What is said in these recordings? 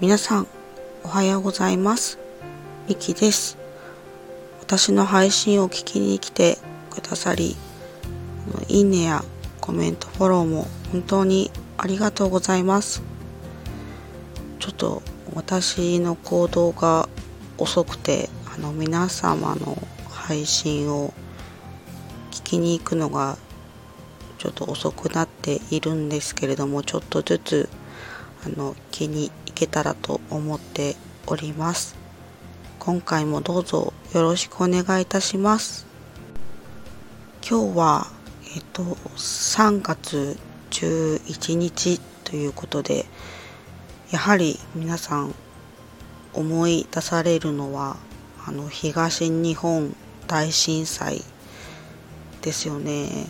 皆さんおはようございます。ミキです。私の配信を聞きに来てくださりいいねやコメントフォローも本当にありがとうございます。ちょっと私の行動が遅くてあの皆様の配信を聞きに行くのがちょっと遅くなっているんですけれどもちょっとずつあの気にけたらと思っております。今回もどうぞよろしくお願いいたします。今日はえっと3月11日ということでやはり皆さん思い出されるのはあの東日本大震災ですよね。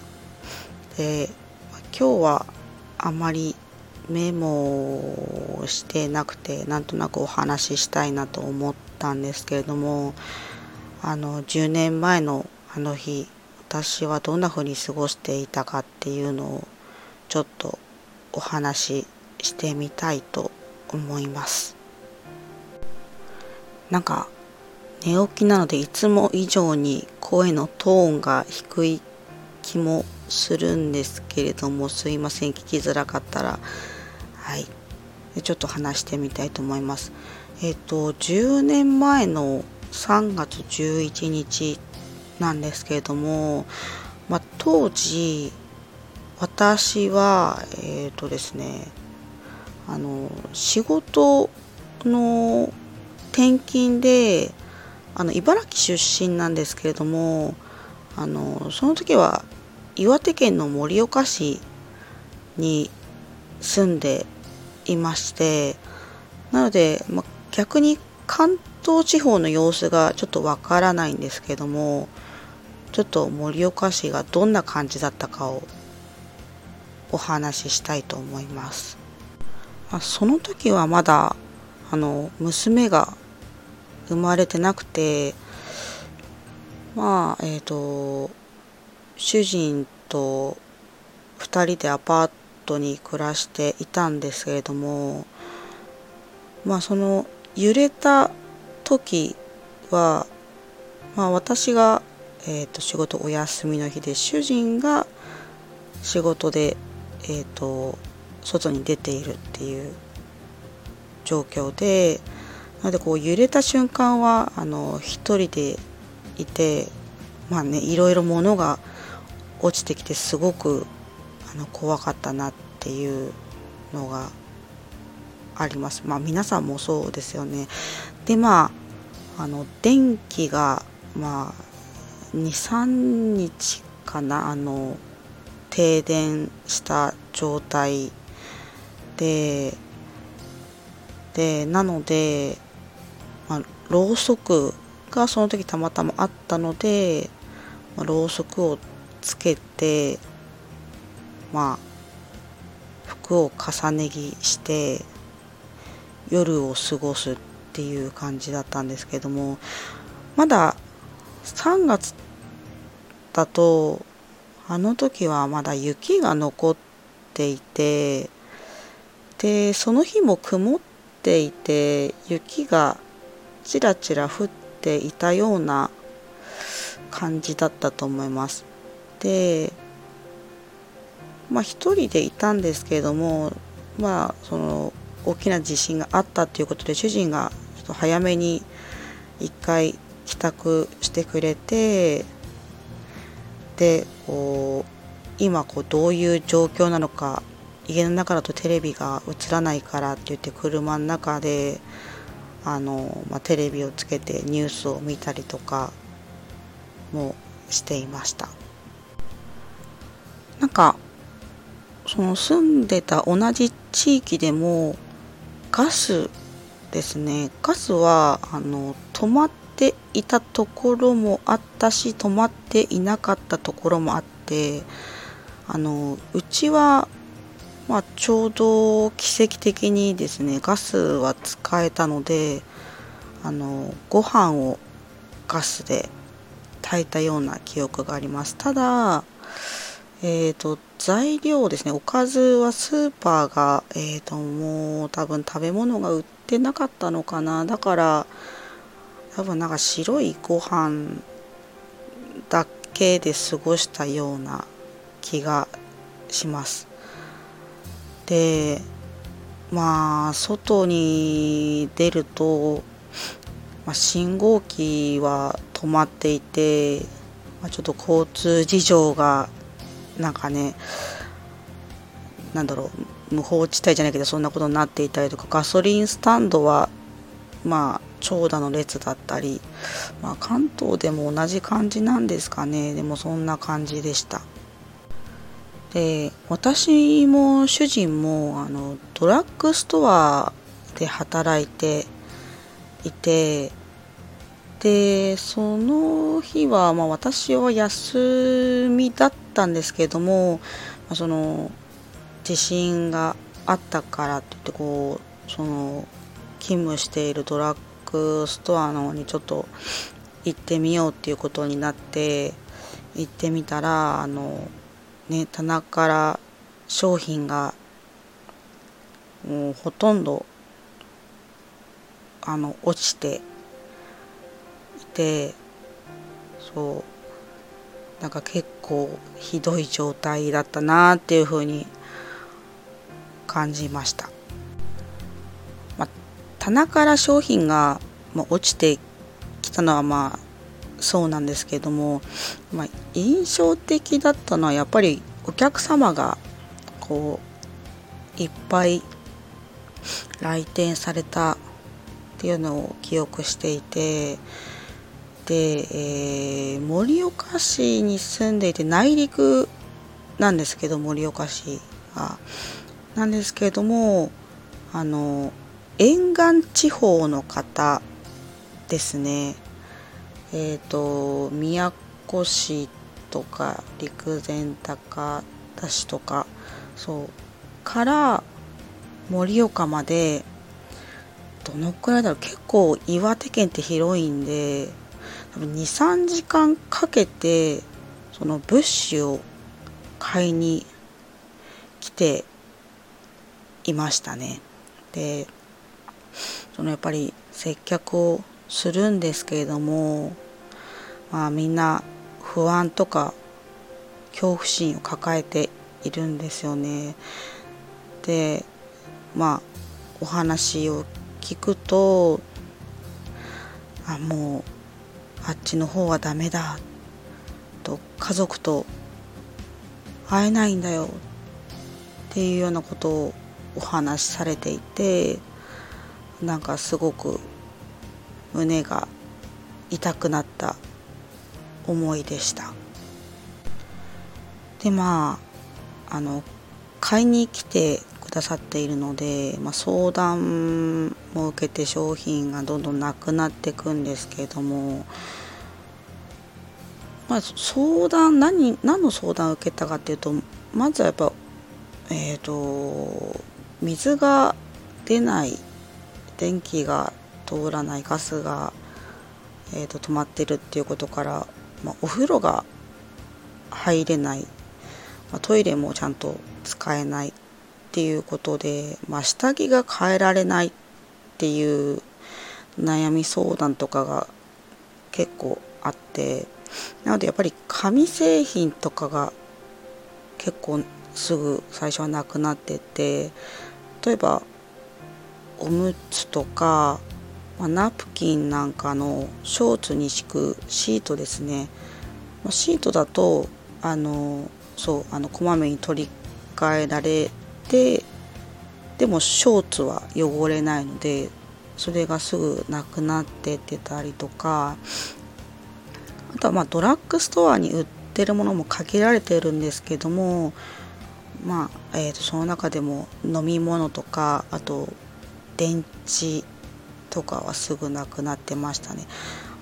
で今日はあまりメモしてなくてなんとなくお話ししたいなと思ったんですけれどもあの10年前のあの日私はどんな風に過ごしていたかっていうのをちょっとお話ししてみたいと思います。なんか寝起きなのでいつも以上に声のトーンが低い気もするんですけれどもすいません聞きづらかったらはい。ちょっと話してみたいと思います。えっ、と10年前の3月11日なんですけれども、まあ、当時私はえっ、とですねあの仕事の転勤であの茨城出身なんですけれどもあのその時は岩手県の盛岡市に住んでいましてなので、ま逆に関東地方の様子がちょっとわからないんですけどもちょっと盛岡市がどんな感じだったかをお話ししたいと思います。あその時はまだあの娘が生まれてなくてまあえっ、ー、と主人と2人でアパートに暮らしていたんですけれどもまあその揺れた時はまあ私が、えー、と仕事お休みの日で主人が仕事で、えー、と外に出ているっていう状況でなのでこう揺れた瞬間はあの一人でいてまあねいろいろ物が落ちてきてすごくあの怖かったなっていうのがあります。まあ皆さんもそうですよね。でまああの電気がまあ23日かなあの停電した状態ででなので、まあ、ろうそくがその時たまたまあったので、まあ、ろうそくをつけてまあ服を重ね着して夜を過ごすっていう感じだったんですけどもまだ3月だとあの時はまだ雪が残っていてでその日も曇っていて雪がちらちら降っていたような感じだったと思います。でまあ一人でいたんですけれどもまあその大きな地震があったということで主人がちょっと早めに一回帰宅してくれてでこう今こうどういう状況なのか家の中だとテレビが映らないからって言って車の中であの、まあ、テレビをつけてニュースを見たりとかもしていました。なんかその住んでた同じ地域でもガスですね。ガスはあの止まっていたところもあったし止まっていなかったところもあってあのうちは、まあ、ちょうど奇跡的にですねガスは使えたのであのご飯をガスで炊いたような記憶があります。ただえっ、ー、と、材料ですね、おかずはスーパーが、えっ、ー、と、もう多分食べ物が売ってなかったのかな。だから、多分なんか白いご飯だけで過ごしたような気がします。で、まあ、外に出ると、まあ、信号機は止まっていて、まあ、ちょっと交通事情がなんかねなんだろう無法地帯じゃないけどそんなことになっていたりとかガソリンスタンドはまあ長蛇の列だったり、まあ、関東でも同じ感じなんですかね。でもそんな感じでした。で私も主人もあのドラッグストアで働いていてでその日は、まあ、私は休みだったんですけれども、まあ、その地震があったからって言ってこうその勤務しているドラッグストアの方にちょっと行ってみようっていうことになって行ってみたらあのね棚から商品がもうほとんどあの落ちててそうなんか結構ひどい状態だったなっていうふうに感じました、まあ、棚から商品が、まあ、落ちてきたのはまあそうなんですけども、まあ、印象的だったのはやっぱりお客様がこういっぱい来店されたっていうのを記憶していてで、えー、盛岡市に住んでいて内陸なんですけど盛岡市は。なんですけれどもあの沿岸地方の方ですね。えっ、ー、と宮古市とか陸前高田市とかそうから盛岡までどのくらいだろう結構岩手県って広いんで23時間かけてその物資を買いに来ていましたね。でそのやっぱり接客をするんですけれども、まあ、みんな不安とか恐怖心を抱えているんですよね。でまあお話を聞くとあもうあっちの方はダメだ。と家族と会えないんだよ。っていうようなことをお話しされていてなんかすごく胸が痛くなった思いでした。でまああの買いに来てくださっているので、まあ、相談も受けて商品がどんどんなくなっていくんですけれども、まあ、相談何何の相談を受けたかっていうとまずはやっぱえっ、ー、と水が出ない電気が通らないガスが、えーと、止まってるっていうことから、まあ、お風呂が入れない、まあ、トイレもちゃんと使えない。っていうことで、まあ、下着が変えられないっていう悩み相談とかが結構あってなのでやっぱり紙製品とかが結構すぐ最初はなくなってて例えばおむつとか、まあ、ナプキンなんかのショーツに敷くシートですね、まあ、シートだとあのそうあのこまめに取り替えられてでもショーツは汚れないのでそれがすぐなくなってってたりとかあとはまあドラッグストアに売ってるものも限られてるんですけどもまあ、えー、とその中でも飲み物とかあと電池とかはすぐなくなってましたね。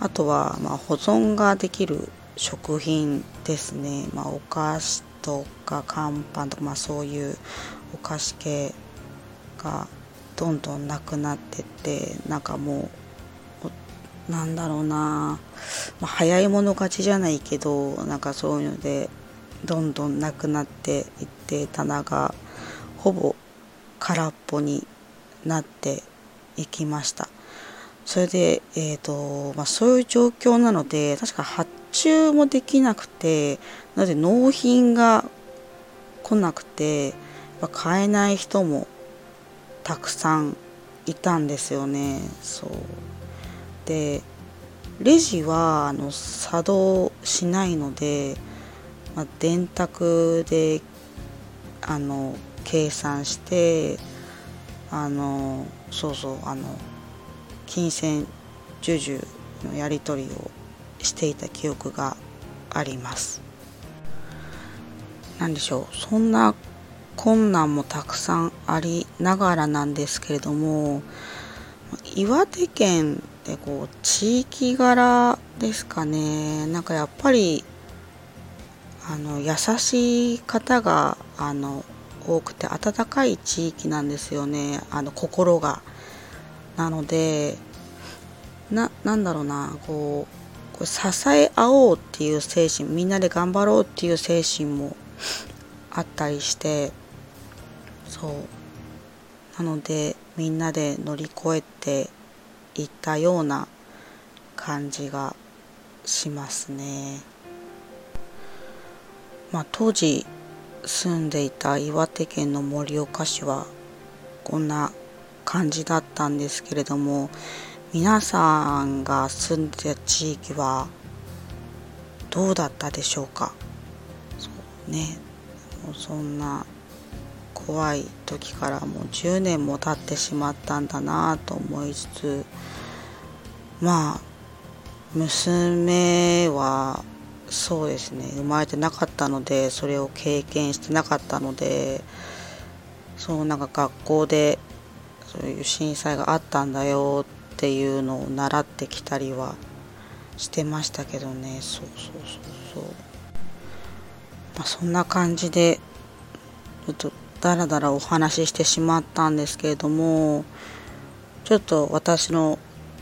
あとはま保存ができる食品ですね、まあ、お菓子とか乾パンとか、まあ、そういうお菓子系がどんどんなくなってってなんかもうなんだろうな、まあ、早い者勝ちじゃないけどなんかそういうのでどんどんなくなっていって棚がほぼ空っぽになっていきました。それで、えーとまあ、そういう状況なので確か発注もできなくてなので納品が来なくてぱ買えない人もたくさんいたんですよね。そう。でレジはあの作動しないので、まあ、電卓であの計算してあのそうそうあの金銭授受のやり取りをしていた記憶があります。何でしょう。そんな困難もたくさんありながらなんですけれども岩手県でこう地域柄ですかねなんかやっぱりあの優しい方があの多くて温かい地域なんですよねあの心が。なのでななんだろうなこうこれ支え合おうっていう精神みんなで頑張ろうっていう精神もあったりしてそう。なのでみんなで乗り越えていったような感じがしますね。まあ、当時住んでいた岩手県の盛岡市はこんな感じだったんですけれども皆さんが住んでた地域はどうだったでしょうか？そうね。そんな怖い時からもう10年も経ってしまったんだなと思いつつまあ娘はそうですね生まれてなかったのでそれを経験してなかったのでそうなんか学校でそういう震災があったんだよっていうのを習ってきたりはしてましたけどね。そうそうそうそう。まあそんな感じでちょっとダラダラお話ししてしまったんですけれどもちょっと私の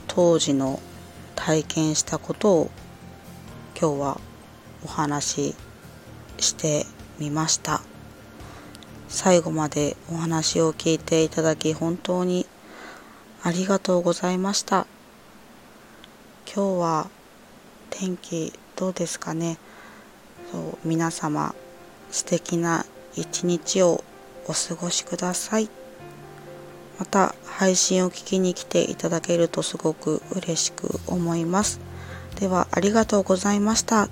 当時の体験したことを今日はお話ししてみました。最後までお話を聞いていただき本当にありがとうございました。今日は天気どうですかね。そう皆様素敵な一日をお過ごしくださいまた配信を聞きに来ていただけるとすごく嬉しく思いますではありがとうございました。